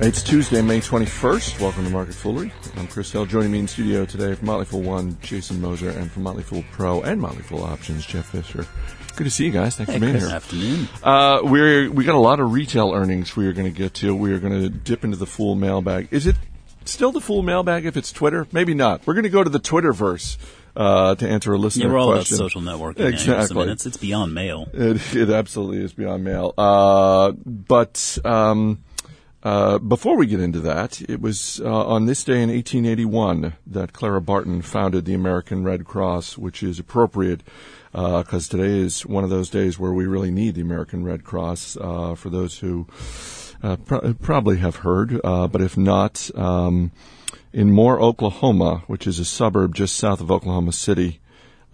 It's Tuesday, May 21st. Welcome to Market Foolery. I'm Chris Hill. Joining me in studio today from Motley Fool One, Jason Moser, and from Motley Fool Pro and Motley Fool Options, Jeff Fisher. Good to see you guys. Thanks Hey, for being Chris. here. Afternoon. Uh, we're we got a lot of retail earnings we are going to get to. We are going to dip into the Fool mailbag. Is it still the Fool mailbag if it's Twitter? Maybe not. We're going to go to the Twitterverse uh, to answer a listener Yeah, we're all question. about social networking. Exactly. I mean, it's, it's beyond mail. It, it absolutely is beyond mail. Uh, but um, uh, before we get into that, it was uh, on this day in 1881 that Clara Barton founded the American Red Cross, which is appropriate because today is one of those days where we really need the American Red Cross. Uh, for those who uh, pro- probably have heard, uh, but if not, um, in Moore, Oklahoma, which is a suburb just south of Oklahoma City,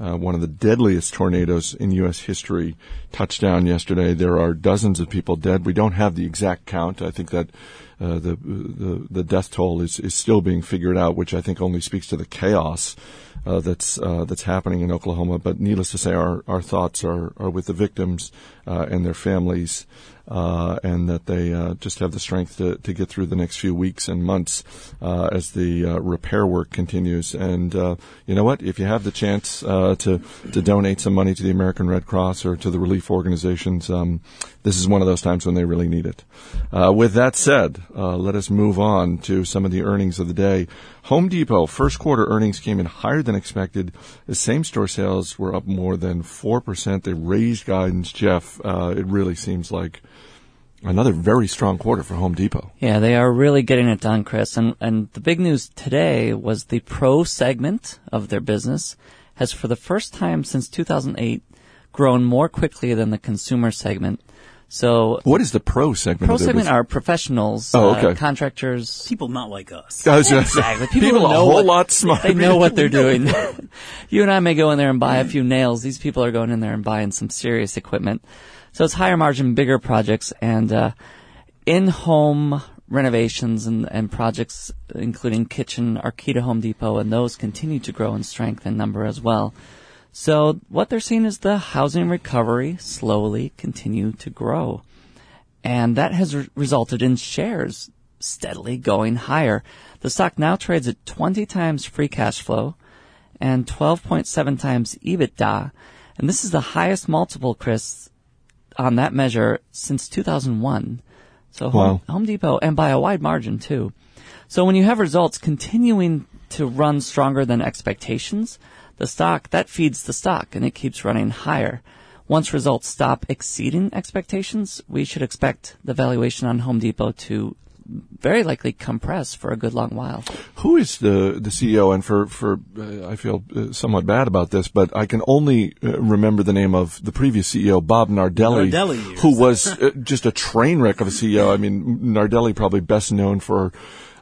uh, one of the deadliest tornadoes in U.S. history touched down yesterday. There are dozens of people dead. We don't have the exact count. I think that uh, the, the the death toll is, is still being figured out, which I think only speaks to the chaos uh, that's uh, that's happening in Oklahoma. But needless to say, our, our thoughts are, are with the victims uh, and their families, uh, and that they uh, just have the strength to, to get through the next few weeks and months uh, as the uh, repair work continues. And uh, you know what? If you have the chance uh, to to donate some money to the American Red Cross or to the relief organizations, um, this is one of those times when they really need it. Uh, with that said, uh, let us move on to some of the earnings of the day. Home Depot first quarter earnings came in higher than expected. The same store sales were up more than four percent. They raised guidance. Jeff, uh, it really seems like another very strong quarter for Home Depot. Yeah, they are really getting it done, Chris. And and the big news today was the pro segment of their business has for the first time since 2008 grown more quickly than the consumer segment. So What is the pro segment? pro of segment business? are professionals, Oh, uh, contractors. People not like us. I was gonna say, Exactly. People, People a whole what- lot smarter. They know what they're doing. you and I may go in there and buy a few nails. These people are going in there and buying some serious equipment. So it's higher margin, bigger projects and uh, in-home renovations and, and projects, including kitchen, Arcata Home Depot, and those continue to grow in strength and number as well. So what they're seeing is the housing recovery slowly continue to grow. And that has re- resulted in shares steadily going higher. The stock now trades at 20 times free cash flow and 12.7 times EBITDA. And this is the highest multiple, Chris, on that measure since 2001. So Home, Wow. Home Depot, and by a wide margin too. So when you have results continuing to run stronger than expectations, the stock, that feeds the stock and it keeps running higher. Once results stop exceeding expectations, we should expect the valuation on Home Depot to very likely compress for a good long while. Who is the the CEO? And for for uh, I feel uh, somewhat bad about this, but I can only uh, remember the name of the previous CEO, Bob Nardelli, Nardelli, who was uh, just a train wreck of a CEO. I mean, Nardelli probably best known for.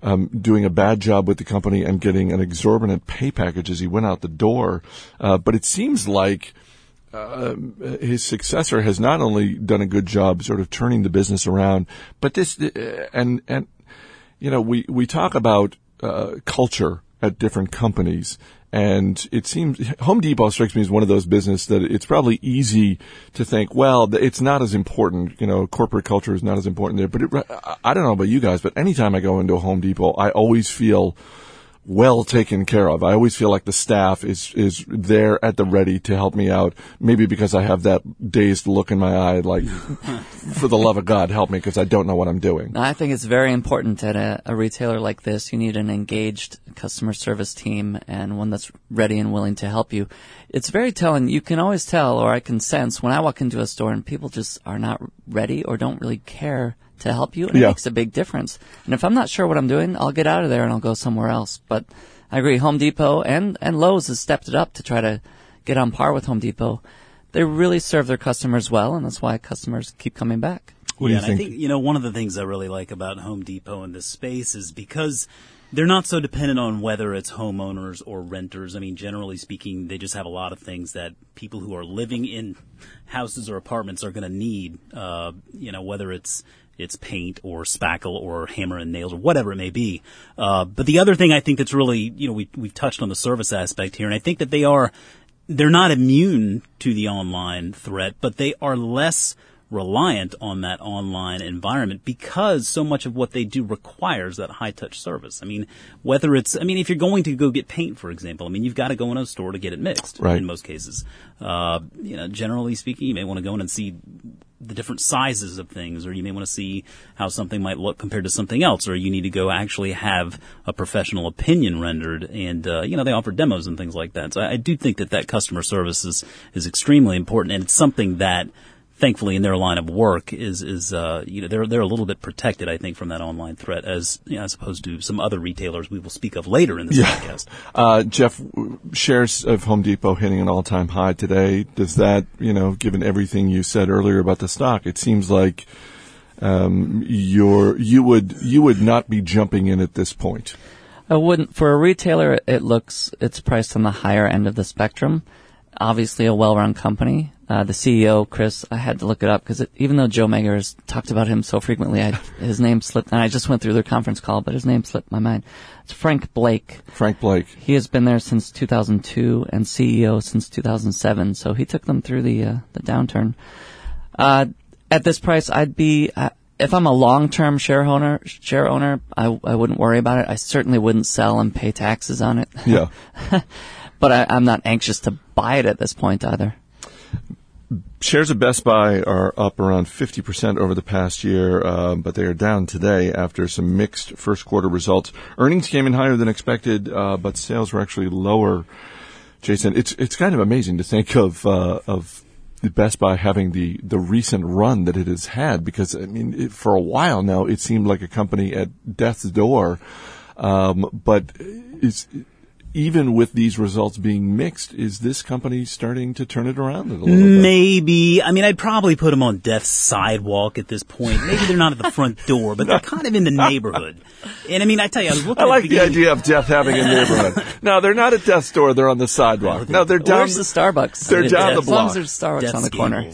Um, doing a bad job with the company and getting an exorbitant pay package as he went out the door, uh, but it seems like uh, his successor has not only done a good job sort of turning the business around, but this uh, and and you know we we talk about uh, culture at different companies. And it seems Home Depot strikes me as one of those business that it's probably easy to think, well, it's not as important. You know, corporate culture is not as important there. But it, I- don't know about you guys, but anytime I go into a Home Depot, I always feel well taken care of. I always feel like the staff is is there at the ready to help me out. Maybe because I have that dazed look in my eye, like, for the love of God, help me because I don't know what I'm doing. I think it's very important at a, a retailer like this. You need an engaged customer service team and one that's ready and willing to help you. It's very telling. You can always tell, or I can sense when I walk into a store and people just are not ready or don't really care to help you. And Yeah. it makes a big difference. And if I'm not sure what I'm doing, I'll get out of there and I'll go somewhere else. But I agree. Home Depot and, and Lowe's has stepped it up to try to get on par with Home Depot. They really serve their customers well, and that's why customers keep coming back. What do yeah, you think? I think you know one of the things I really like about Home Depot in this space is because they're not so dependent on whether it's homeowners or renters. I mean, generally speaking, they just have a lot of things that people who are living in houses or apartments are going to need. Uh, you know, whether it's it's paint or spackle or hammer and nails or whatever it may be. Uh, but the other thing I think that's really, you know, we, we've touched on the service aspect here, and I think that they are, they're not immune to the online threat, but they are less reliant on that online environment because so much of what they do requires that high touch service. I mean, whether it's, I mean, if you're going to go get paint, for example, I mean, you've got to go in a store to get it mixed Right. in most cases. Uh, you know, generally speaking, you may want to go in and see the different sizes of things, or you may want to see how something might look compared to something else, or you need to go actually have a professional opinion rendered, and uh, you know they offer demos and things like that. So I, I do think that that customer service is is extremely important, and it's something that. Thankfully, in their line of work, is is uh, you know they're they're a little bit protected, I think, from that online threat, as you know, as opposed to some other retailers we will speak of later in this podcast. Uh, Jeff, shares of Home Depot hitting an all-time high today. Does that, you know, given everything you said earlier about the stock, it seems like um, you're you would you would not be jumping in at this point. I wouldn't. For a retailer, it looks it's priced on the higher end of the spectrum. Obviously, a well-run company. Uh, the CEO, Chris, I had to look it up because even though Joe Magyer has talked about him so frequently, I, his name slipped. And I just went through their conference call, but his name slipped my mind. It's Frank Blake. Frank Blake. He has been there since 2002 and CEO since 2007. So he took them through the uh, the downturn. Uh, at this price, I'd be uh, if I'm a long-term share owner. Share owner, I I wouldn't worry about it. I certainly wouldn't sell and pay taxes on it. Yeah. but I, I'm not anxious to buy it at this point either. Shares of Best Buy are up around 50% over the past year, uh, but they are down today after some mixed first quarter results. Earnings came in higher than expected, uh, but sales were actually lower. Jason, it's it's kind of amazing to think of uh, of Best Buy having the the recent run that it has had because I mean it, for a while now it seemed like a company at death's door, um, but is even with these results being mixed, is this company starting to turn it around a little bit? Maybe. I mean, I'd probably put them on death's sidewalk at this point. Maybe they're not at the front door, but they're kind of in the neighborhood. And I mean, I tell you, I was looking I at like the the idea of death having a neighborhood. no, they're not at death's door. They're on the sidewalk. No, they're down. Where's the Starbucks? They're down the block. as long as block. there's Starbucks Death's on the corner.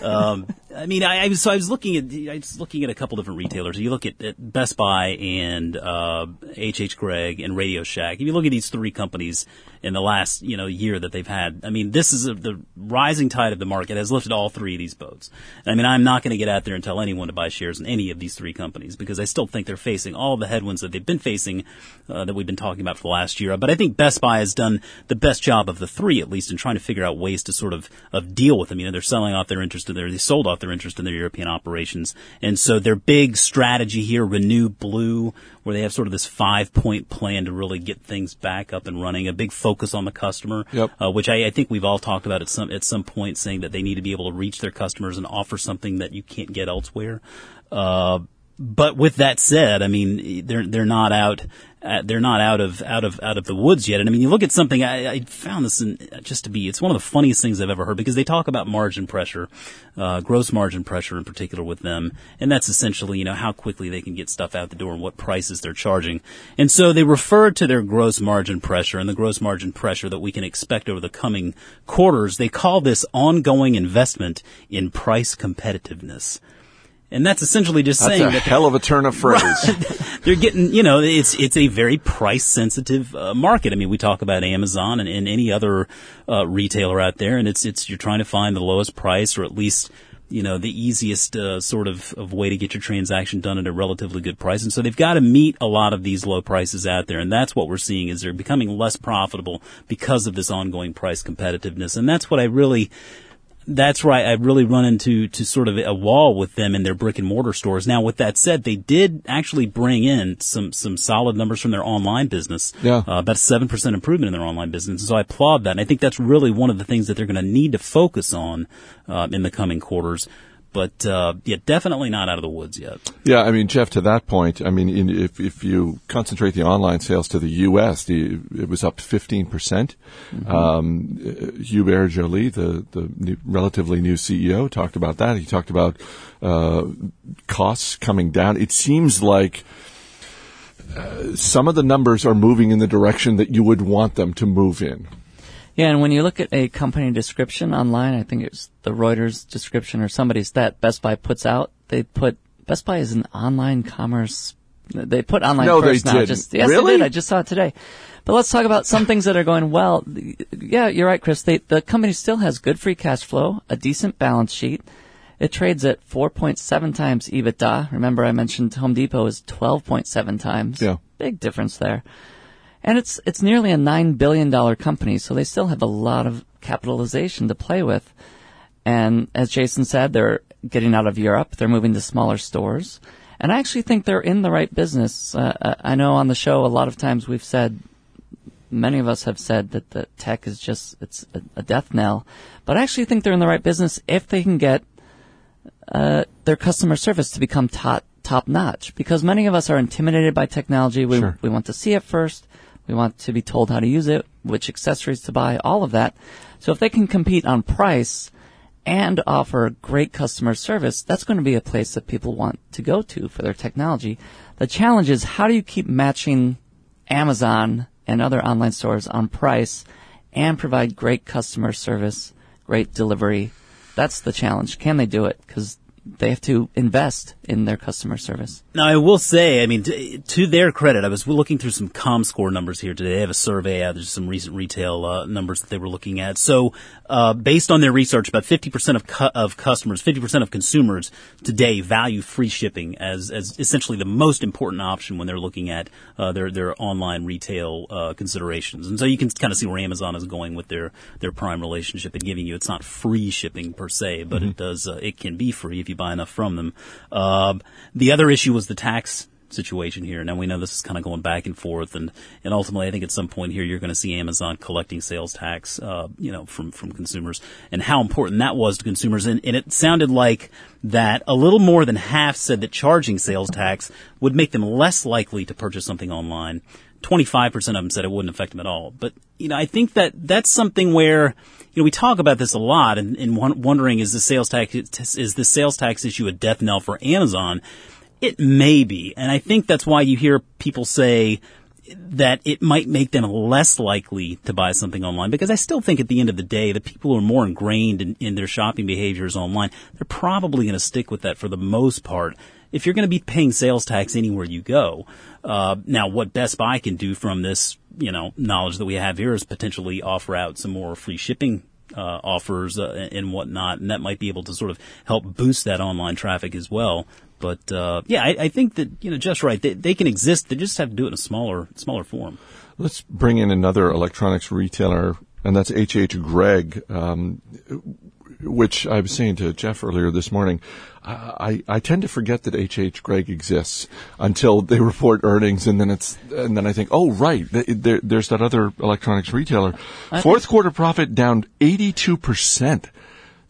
Um, I mean, I, I was so I was looking at I was looking at a couple different retailers. You look at, at Best Buy and uh, H.H. Gregg and Radio Shack. If you look at these three companies in the last you know year that they've had, I mean, this is a, the rising tide of the market has lifted all three of these boats. I mean, I'm not going to get out there and tell anyone to buy shares in any of these three companies because I still think they're facing all the headwinds that they've been facing uh, that we've been talking about for the last year. But I think Best Buy has done the best job of the three, at least, in trying to figure out ways to sort of of deal with them. You know, they're selling off their interest in their they sold off their interest in their European operations, and so their big strategy here, Renew Blue, where they have sort of this five point plan to really get things back up and running, a big focus on the customer, Yep. uh, which I, I think we've all talked about at some at some point, saying that they need to be able to reach their customers and offer something that you can't get elsewhere. Uh, but with that said, I mean they're they're not out uh, they're not out of out of out of the woods yet. And I mean you look at something I, I found this in, just to be it's one of the funniest things I've ever heard because they talk about margin pressure, uh, gross margin pressure in particular with them, and that's essentially you know how quickly they can get stuff out the door and what prices they're charging. And so they refer to their gross margin pressure and the gross margin pressure that we can expect over the coming quarters. They call this ongoing investment in price competitiveness. And that's essentially just That's saying a that hell of a turn of phrase. they're getting, you know, it's it's a very price sensitive uh, market. I mean, we talk about Amazon and, and any other uh, retailer out there, and it's it's you're trying to find the lowest price or at least you know the easiest uh, sort of, of way to get your transaction done at a relatively good price. And so they've got to meet a lot of these low prices out there, and that's what we're seeing is they're becoming less profitable because of this ongoing price competitiveness. And that's what I really that's right. I really run into to sort of a wall with them in their brick and mortar stores. Now, with that said, they did actually bring in some some solid numbers from their online business. Yeah. uh, about seven percent improvement in their online business. So I applaud that, and I think that's really one of the things that they're going to need to focus on uh, in the coming quarters. But uh, yeah, definitely not out of the woods yet. Yeah, I mean, Jeff, to that point, I mean, in, if if you concentrate the online sales to the U.S., the, it was up 15 percent. Um, uh, Hubert Joly, the the new, relatively new CEO, talked about that. He talked about uh, costs coming down. It seems like. Uh, some of the numbers are moving in the direction that you would want them to move in. Yeah, and when you look at a company description online, I think it's the Reuters description or somebody's that Best Buy puts out. They put Best Buy is an online commerce. They put online No, they first now. didn't. Just yes, Really? they did. I just saw it today. But let's talk about some things that are going well. Yeah, you're right, Chris. They, the company still has good free cash flow, a decent balance sheet, It trades at 4.7 times EBITDA. Remember, I mentioned Home Depot is 12.7 times. Yeah. Big difference there. And it's it's nearly a nine billion dollar company, so they still have a lot of capitalization to play with. And as Jason said, they're getting out of Europe. They're moving to smaller stores. And I actually think they're in the right business. Uh, I know on the show a lot of times we've said, many of us have said that the tech is just it's a, a death knell. But I actually think they're in the right business if they can get uh, their customer service to become top top notch. Because many of us are intimidated by technology. We Sure. we want to see it first. We want to be told how to use it, which accessories to buy, all of that. So if they can compete on price and offer great customer service, that's going to be a place that people want to go to for their technology. The challenge is how do you keep matching Amazon and other online stores on price and provide great customer service, great delivery? That's the challenge. Can they do it? Because they have to invest in their customer service. Now, I will say, I mean, t- to their credit, I was looking through some ComScore numbers here today. They have a survey out. There's some recent retail uh, numbers that they were looking at. So, uh, based on their research, about 50% of, cu- of customers, 50% of consumers today value free shipping as, as essentially the most important option when they're looking at uh, their, their online retail uh, considerations. And so you can kind of see where Amazon is going with their, their prime relationship and giving you, it's not free shipping per se, but it does, uh, it can be free if you buy enough from them. Um the other issue was the tax situation here. Now we know this is kind of going back and forth, and and ultimately, I think at some point here you're going to see Amazon collecting sales tax, uh, you know, from from consumers, and how important that was to consumers. And, and it sounded like that a little more than half said that charging sales tax would make them less likely to purchase something online. 25% of them said it wouldn't affect them at all. But, you know, I think that that's something where, you know, we talk about this a lot and, and wondering is the sales tax, is the sales tax issue a death knell for Amazon? It may be. And I think that's why you hear people say that it might make them less likely to buy something online because I still think at the end of the day, the people who are more ingrained in, in their shopping behaviors online, they're probably going to stick with that for the most part. If you're going to be paying sales tax anywhere you go, uh, now what Best Buy can do from this, you know, knowledge that we have here is potentially offer out some more free shipping uh, offers uh, and whatnot, and that might be able to sort of help boost that online traffic as well. But uh, yeah, I, I think that you know, just right. They, they can exist. They just have to do it in a smaller smaller form. Let's bring in another electronics retailer, and that's H.H. Gregg, um, which I was saying to Jeff earlier this morning. I, I tend to forget that H.H. Gregg exists until they report earnings, and then it's and then I think, oh right, th- there, there's that other electronics retailer. Fourth quarter profit down 82 percent.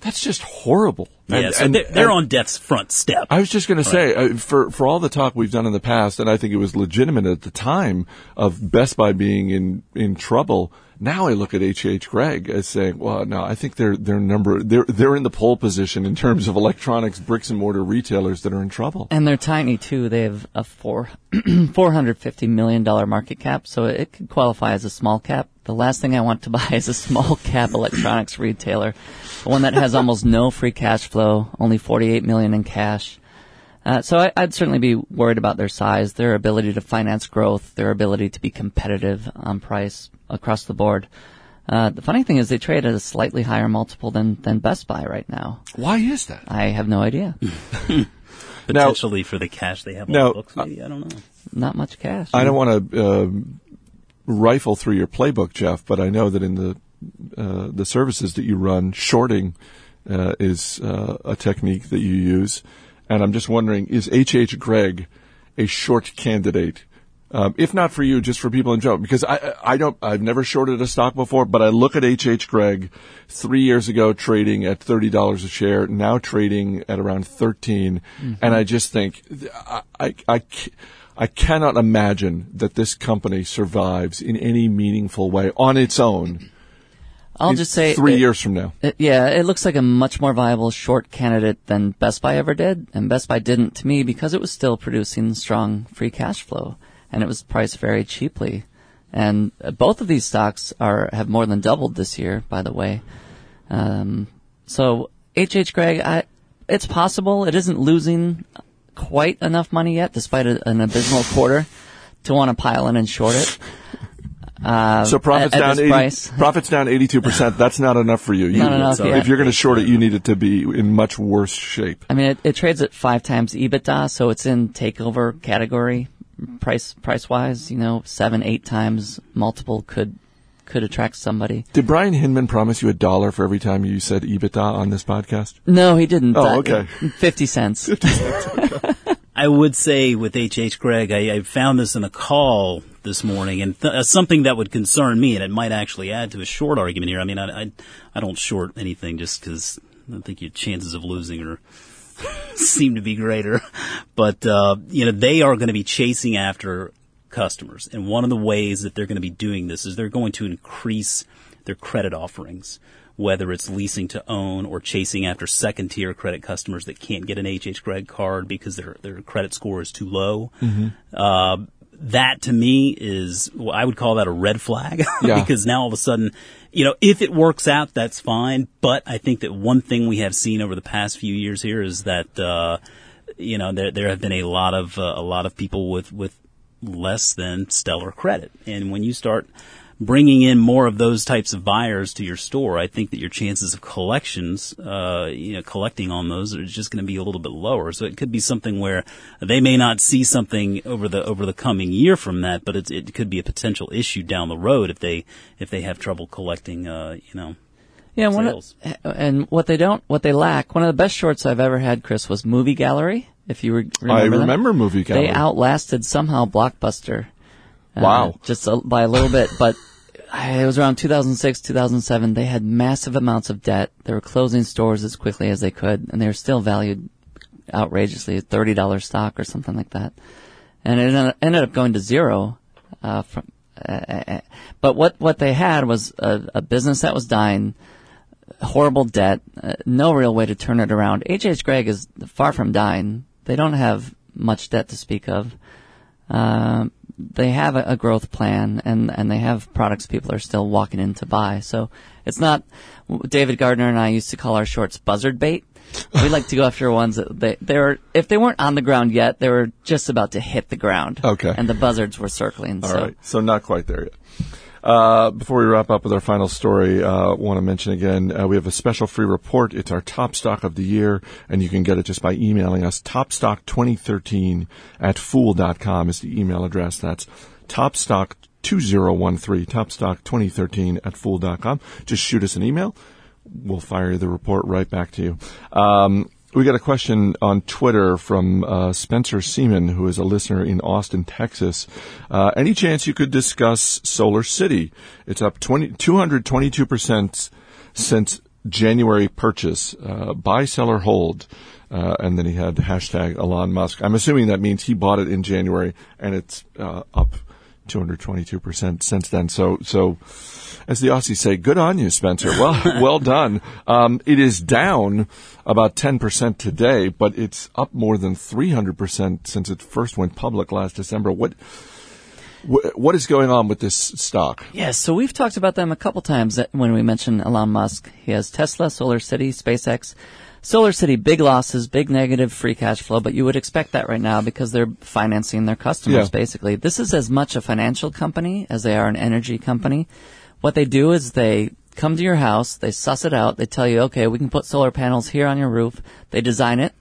That's just horrible. Yeah, And- so and- they're, and- on death's front step. I was just going to say, uh, for for all the talk we've done in the past, and I think it was legitimate at the time of Best Buy being in in trouble. Now I look at H H Gregg as saying, well, no, I think they're they're number they're they're in the pole position in terms of electronics bricks and mortar retailers that are in trouble. And they're tiny too. They have a four four hundred fifty million dollar market cap, so it could qualify as a small cap. The last thing I want to buy is a small cap electronics retailer, one that has almost no free cash flow, only forty eight million in cash. Uh, so I, I'd certainly be worried about their size, their ability to finance growth, their ability to be competitive on price across the board. Uh, the funny thing is they trade at a slightly higher multiple than, than Best Buy right now. Why is that? I have no idea. potentially for the cash they have on now, the books. Maybe I don't know. Not much cash. I don't want to uh, rifle through your playbook, Jeff, but I know that in the uh, the services that you run, shorting uh, is uh, a technique that you use, and I'm just wondering: is H. H. Gregg a short candidate? Um, if not for you, just for people in general, because I, I don't, I've never shorted a stock before, but I look at HH. Gregg three years ago trading at thirty dollars a share, now trading at around 13 and I just think, I, I, I, I cannot imagine that this company survives in any meaningful way on its own. I'll just say three it- years from now. it- yeah, it looks like a much more viable short candidate than Best Buy ever did, and Best Buy didn't to me because it was still producing strong free cash flow, and it was priced very cheaply. And uh, both of these stocks are have more than doubled this year, by the way. Um, so HH Gregg, I, it's possible it isn't losing quite enough money yet, despite a, an abysmal quarter, to want to pile in and short it. Uh, So profits at, at down this 80, price. profits down 82%. That's not enough for you. you Not enough, yeah. If you're going to short it, you need it to be in much worse shape. I mean, it, it trades at five times EBITDA, so it's in takeover category price price wise. You know, seven eight times multiple could could attract somebody. Did Brian Hinman promise you a dollar for every time you said EBITDA on this podcast? No, he didn't. Oh, Uh, okay. Fifty cents. I would say with HH Gregg, I, I found this in a call this morning, and th- uh, something that would concern me, and it might actually add to a short argument here. I mean, I I, I don't short anything just because I think your chances of losing are seem to be greater. But uh, you know, they are going to be chasing after customers, and one of the ways that they're going to be doing this is they're going to increase their credit offerings. Whether it's leasing to own or chasing after second tier credit customers that can't get an HH Gregg card because their their credit score is too low, uh, that to me is well, I would call that a red flag Yeah. because now all of a sudden, you know, if it works out, that's fine. But I think that one thing we have seen over the past few years here is that uh, you know there there have been a lot of uh, a lot of people with with less than stellar credit, and when you start bringing in more of those types of buyers to your store, I think that your chances of collections, uh, you know, collecting on those are just going to be a little bit lower. So it could be something where they may not see something over the over the coming year from that, but it's, it could be a potential issue down the road if they if they have trouble collecting, uh, you know. Yeah, one Sales. of, and what they don't, what they lack. One of the best shorts I've ever had, Chris, was Movie Gallery. If you re- remember, I them. remember Movie Gallery. They outlasted somehow Blockbuster. uh, Wow. just a, by a little bit, but it was around 2006, 2007. They had massive amounts of debt. They were closing stores as quickly as they could, and they were still valued outrageously at thirty dollars stock or something like that. And it ended- up going to zero. Uh, from, uh, uh, but what what they had was a, a business that was dying, horrible debt, uh, no real way to turn it around. H.H. Gregg is far from dying. They don't have much debt to speak of. Um, they have a, a growth plan and, and they have products people are still walking in to buy. So it's not, David Gardner and I used to call our shorts buzzard bait. We like to go after ones that they, they were, if they weren't on the ground yet, they were just about to hit the ground. Okay. And the buzzards were circling. All so right, so not quite there yet. Uh, before we wrap up with our final story, uh, want to mention again, uh, we have a special free report. It's our top stock of the year, and you can get it just by emailing us. Topstock2013 at fool.com is the email address. That's topstock2013, topstock2013 at fool.com. Just shoot us an email. We'll fire the report right back to you. Um, we got a question on Twitter from uh, Spencer Seaman, who is a listener in Austin, Texas. Uh, any chance you could discuss Solar City? It's up 20, 222% since January purchase. Uh, buy, sell, or hold. Uh, and then he had hashtag Elon Musk. I'm assuming that means he bought it in January and it's uh, up 222% since then. So, so as the Aussies say, good on you, Spencer. Well, well done. Um, it is down about 10% today, but it's up more than 300% since it first went public last December. What, what is going on with this stock? Yeah, so we've talked about them a couple times when we mention Elon Musk. He has Tesla, Solar City, SpaceX. Solar City, big losses, big negative free cash flow, but you would expect that right now because they're financing their customers Yeah. basically. This is as much a financial company as they are an energy company. What they do is they come to your house, they suss it out, they tell you, okay, we can put solar panels here on your roof. They design it,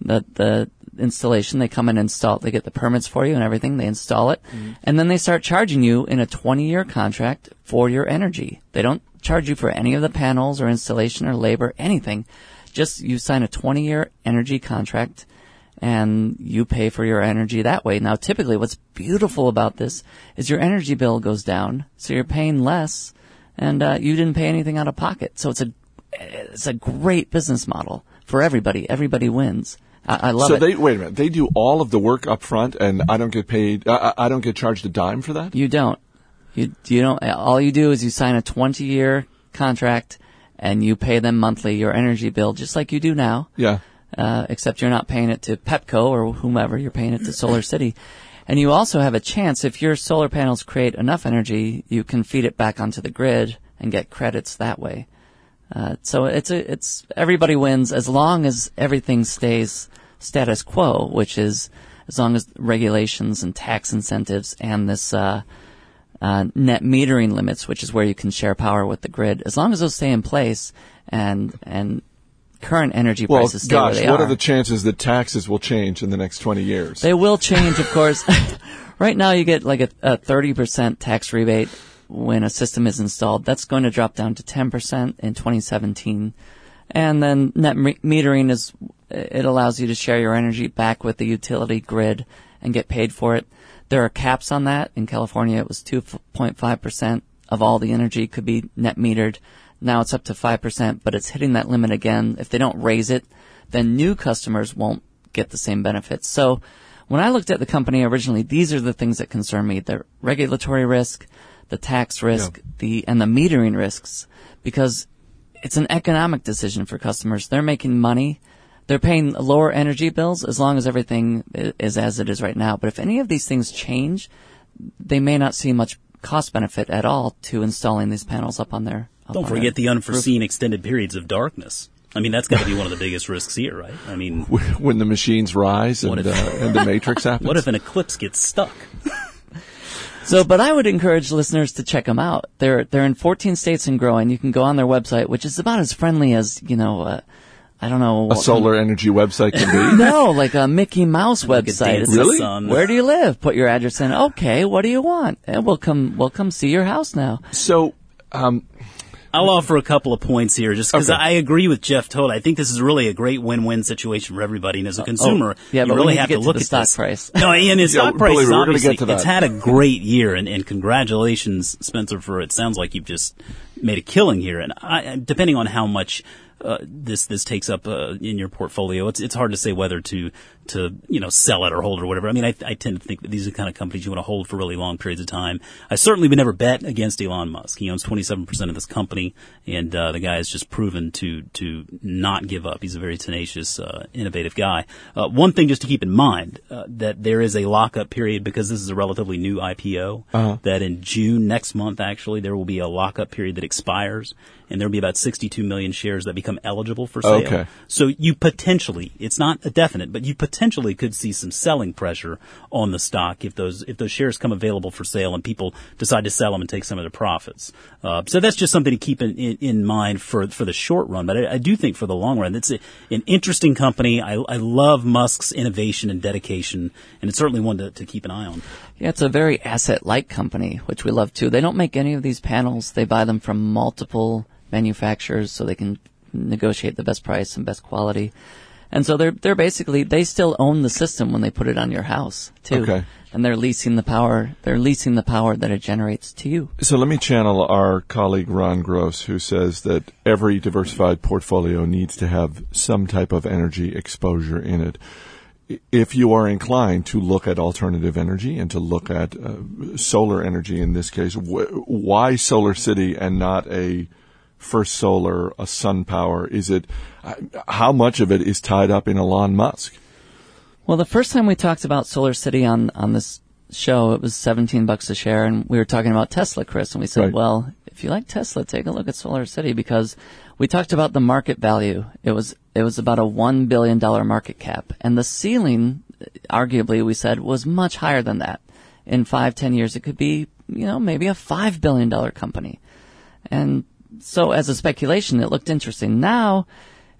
the the installation. They come and install. It, they get the permits for you and everything. They install it, mm-hmm. and then they start charging you in a 20 year contract for your energy. They don't charge you for any of the panels or installation or labor, anything. Just you sign a 20 year energy contract. And you pay for your energy that way. Now, typically, what's beautiful about this is your energy bill goes down, so you're paying less, and uh, you didn't pay anything out of pocket. So it's a it's a great business model for everybody. Everybody wins. I, I love so it. So they wait a minute. They do all of the work up front, and I don't get paid. I, I don't get charged a dime for that. you don't. You you don't. All you do is you sign a 20 year contract, and you pay them monthly your energy bill, just like you do now. Yeah. Uh, except you're not paying it to Pepco or whomever. You're paying it to Solar City. And you also have a chance if your solar panels create enough energy, you can feed it back onto the grid and get credits that way. Uh, so it's a, it's everybody wins as long as everything stays status quo, which is as long as regulations and tax incentives and this uh, uh, net metering limits, which is where you can share power with the grid. As long as those stay in place and and current energy Well, prices stay gosh, where they what are, are the chances that taxes will change in the next 20 years? they will change, of course. right now, you get like a, a 30% tax rebate when a system is installed. That's going to drop down to 10% in 2017. And then net me- metering is, it allows you to share your energy back with the utility grid and get paid for it. There are caps on that. In California, it was 2.5% of all the energy could be net metered. Now it's up to 5%, but it's hitting that limit again. If they don't raise it, then new customers won't get the same benefits. So when I looked at the company originally, these are the things that concern me. The regulatory risk, the tax risk, the, and the metering risks, because it's an economic decision for customers. They're making money. They're paying lower energy bills as long as everything is as it is right now. But if any of these things change, they may not see much cost benefit at all to installing these panels up on their. up Don't on forget their the unforeseen extended periods of darkness. I mean, that's got to be one of the biggest risks here, right? I mean, when the machines rise and, What if- uh, and the matrix happens? what if an eclipse gets stuck? So, but I would encourage listeners to check them out. They're they're in 14 states and growing. You can go on their website, which is about as friendly as you know. Uh, I don't know. a solar energy website can be? No, like a Mickey Mouse website. dance It's Really? sun. Where do you live? Put your address in. Okay, what do you want? And we'll come. We'll come see your house now. So, um, I'll offer a couple of points here, just because Okay. I agree with Jeff totally. I think this is really a great win-win situation for everybody, and as a consumer, yeah, you but really have to to look the at stock this. price. No, and its Yeah, stock price is me, we're gonna obviously get to that. it's had a great year, and, and congratulations, Spencer, for it. Sounds like you've just made a killing here, and I, depending on how much. Uh, this this takes up uh, in your portfolio. It's it's hard to say whether to to you know sell it or hold it or whatever. I mean, I, I tend to think that these are the kind of companies you want to hold for really long periods of time. I certainly would never bet against Elon Musk. He owns 27 percent of this company, and uh, the guy has just proven to to not give up. He's a very tenacious, uh, innovative guy. Uh, one thing just to keep in mind uh, that there is a lockup period because this is a relatively new IPO. That in June next month, actually, there will be a lockup period that expires, and there will be about 62 million shares that become eligible for sale. Okay. So you potentially, it's not a definite, but you potentially could see some selling pressure on the stock if those if those shares come available for sale and people decide to sell them and take some of the profits. Uh, so that's just something to keep in, in, in mind for for the short run. But I, I do think for the long run, it's a, an interesting company. I, I love Musk's innovation and dedication, and it's certainly one to, to keep an eye on. Yeah, it's a very asset-light company, which we love too. They don't make any of these panels. They buy them from multiple manufacturers so they can negotiate the best price and best quality. And so they're they're basically they still own the system when they put it on your house too. Okay. And they're leasing the power. They're leasing the power that it generates to you. So let me channel our colleague Ron Gross, who says that every diversified portfolio needs to have some type of energy exposure in it. If you are inclined to look at alternative energy and to look at uh, solar energy in this case, wh- why Solar City and not a First Solar, a Sun Power? Is it how much of it is tied up in Elon Musk? Well, the first time we talked about Solar City on on this show, it was 17 bucks a share, and we were talking about Tesla, Chris, and we said, Right. well, if you like Tesla, take a look at Solar City because we talked about the market value. It was it was about a one billion dollar market cap, and the ceiling, arguably, we said was much higher than that. In five, ten years, it could be, you know, maybe a five billion dollar company, and so as a speculation, it looked interesting. Now.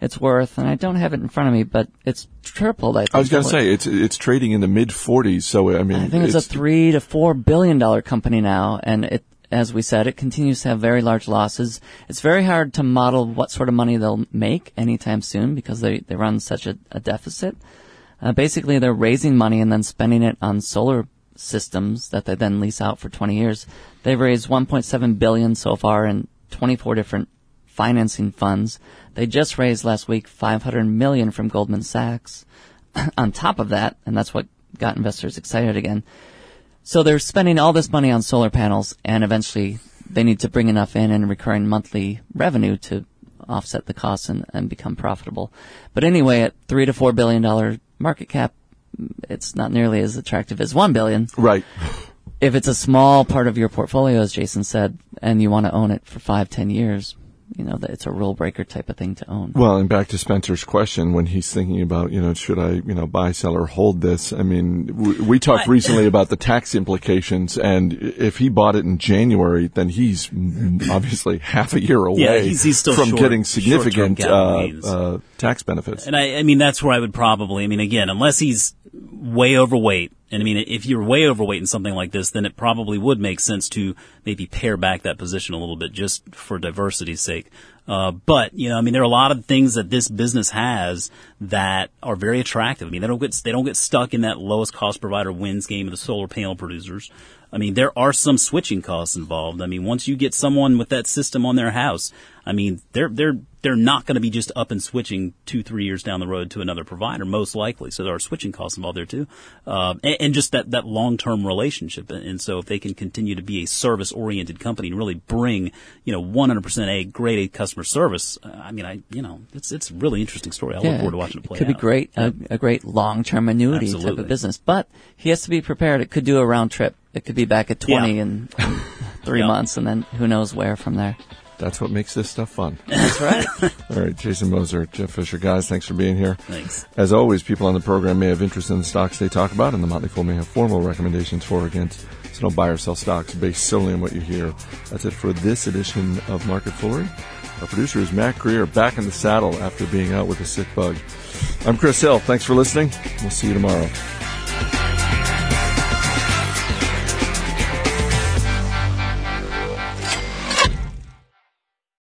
It's worth, and I don't have it in front of me, but it's tripled. I think. I was going to say it's it's trading in the mid 40s. So I mean, I think it's, a three to four billion dollar company now, and it, as we said, it continues to have very large losses. It's very hard to model what sort of money they'll make anytime soon because they they run such a, a deficit. Uh, basically, they're raising money and then spending it on solar systems that they then lease out for 20 years. They've raised 1.7 billion so far in 24 different financing funds. They just raised last week 500 million from Goldman Sachs. on top of that, and that's what got investors excited again. So they're spending all this money on solar panels, and eventually they need to bring enough in in recurring monthly revenue to offset the costs and, and become profitable. But anyway, at three to four billion dollar market cap, it's not nearly as attractive as one billion. right. If it's a small part of your portfolio, as Jason said, and you want to own it for five, ten years, you know that it's a rule breaker type of thing to own. Well, and back to Spencer's question when he's thinking about, you know, should I, you know, buy, sell, or hold this? I mean, we, we talked recently about the tax implications, and if he bought it in January, then he's obviously half a year away Yeah, he's- he's still from short- getting significant uh, uh, tax benefits. And I, I mean, that's where I would probably, I mean, again, unless he's way overweight, and I mean, if you're way overweight in something like this, then it probably would make sense to maybe pare back that position a little bit just for diversity's sake. Uh, but, you know, I mean, there are a lot of things that this business has that are very attractive. I mean, they don't get, they don't get stuck in that lowest cost provider wins game of the solar panel producers. I mean, there are some switching costs involved. I mean, once you get someone with that system on their house, I mean, they're they're they're not going to be just up and switching two three years down the road to another provider, most likely. So there are switching costs involved there too, uh, and, and just that that long term relationship. And so if they can continue to be a service oriented company and really bring you know 100% a grade A customer service, uh, I mean, I you know, it's it's a really interesting story. I look forward to watching it play. It could be out. great, a, a great long-term annuity type of business. But he has to be prepared. It could do a round trip. It could be back at 20 Yeah. in, in three Yeah. months, and then who knows where from there. That's what makes this stuff fun. That's right. All right, Jason Moser, Jeff Fisher, guys, thanks for being here. Thanks. As always, people on the program may have interest in the stocks they talk about, and the Motley Fool may have formal recommendations for or against. So don't buy or sell stocks based solely on what you hear. That's it for this edition of Market Foolery. Our producer is Matt Greer, back in the saddle after being out with a sick bug. I'm Chris Hill. Thanks for listening. We'll see you tomorrow.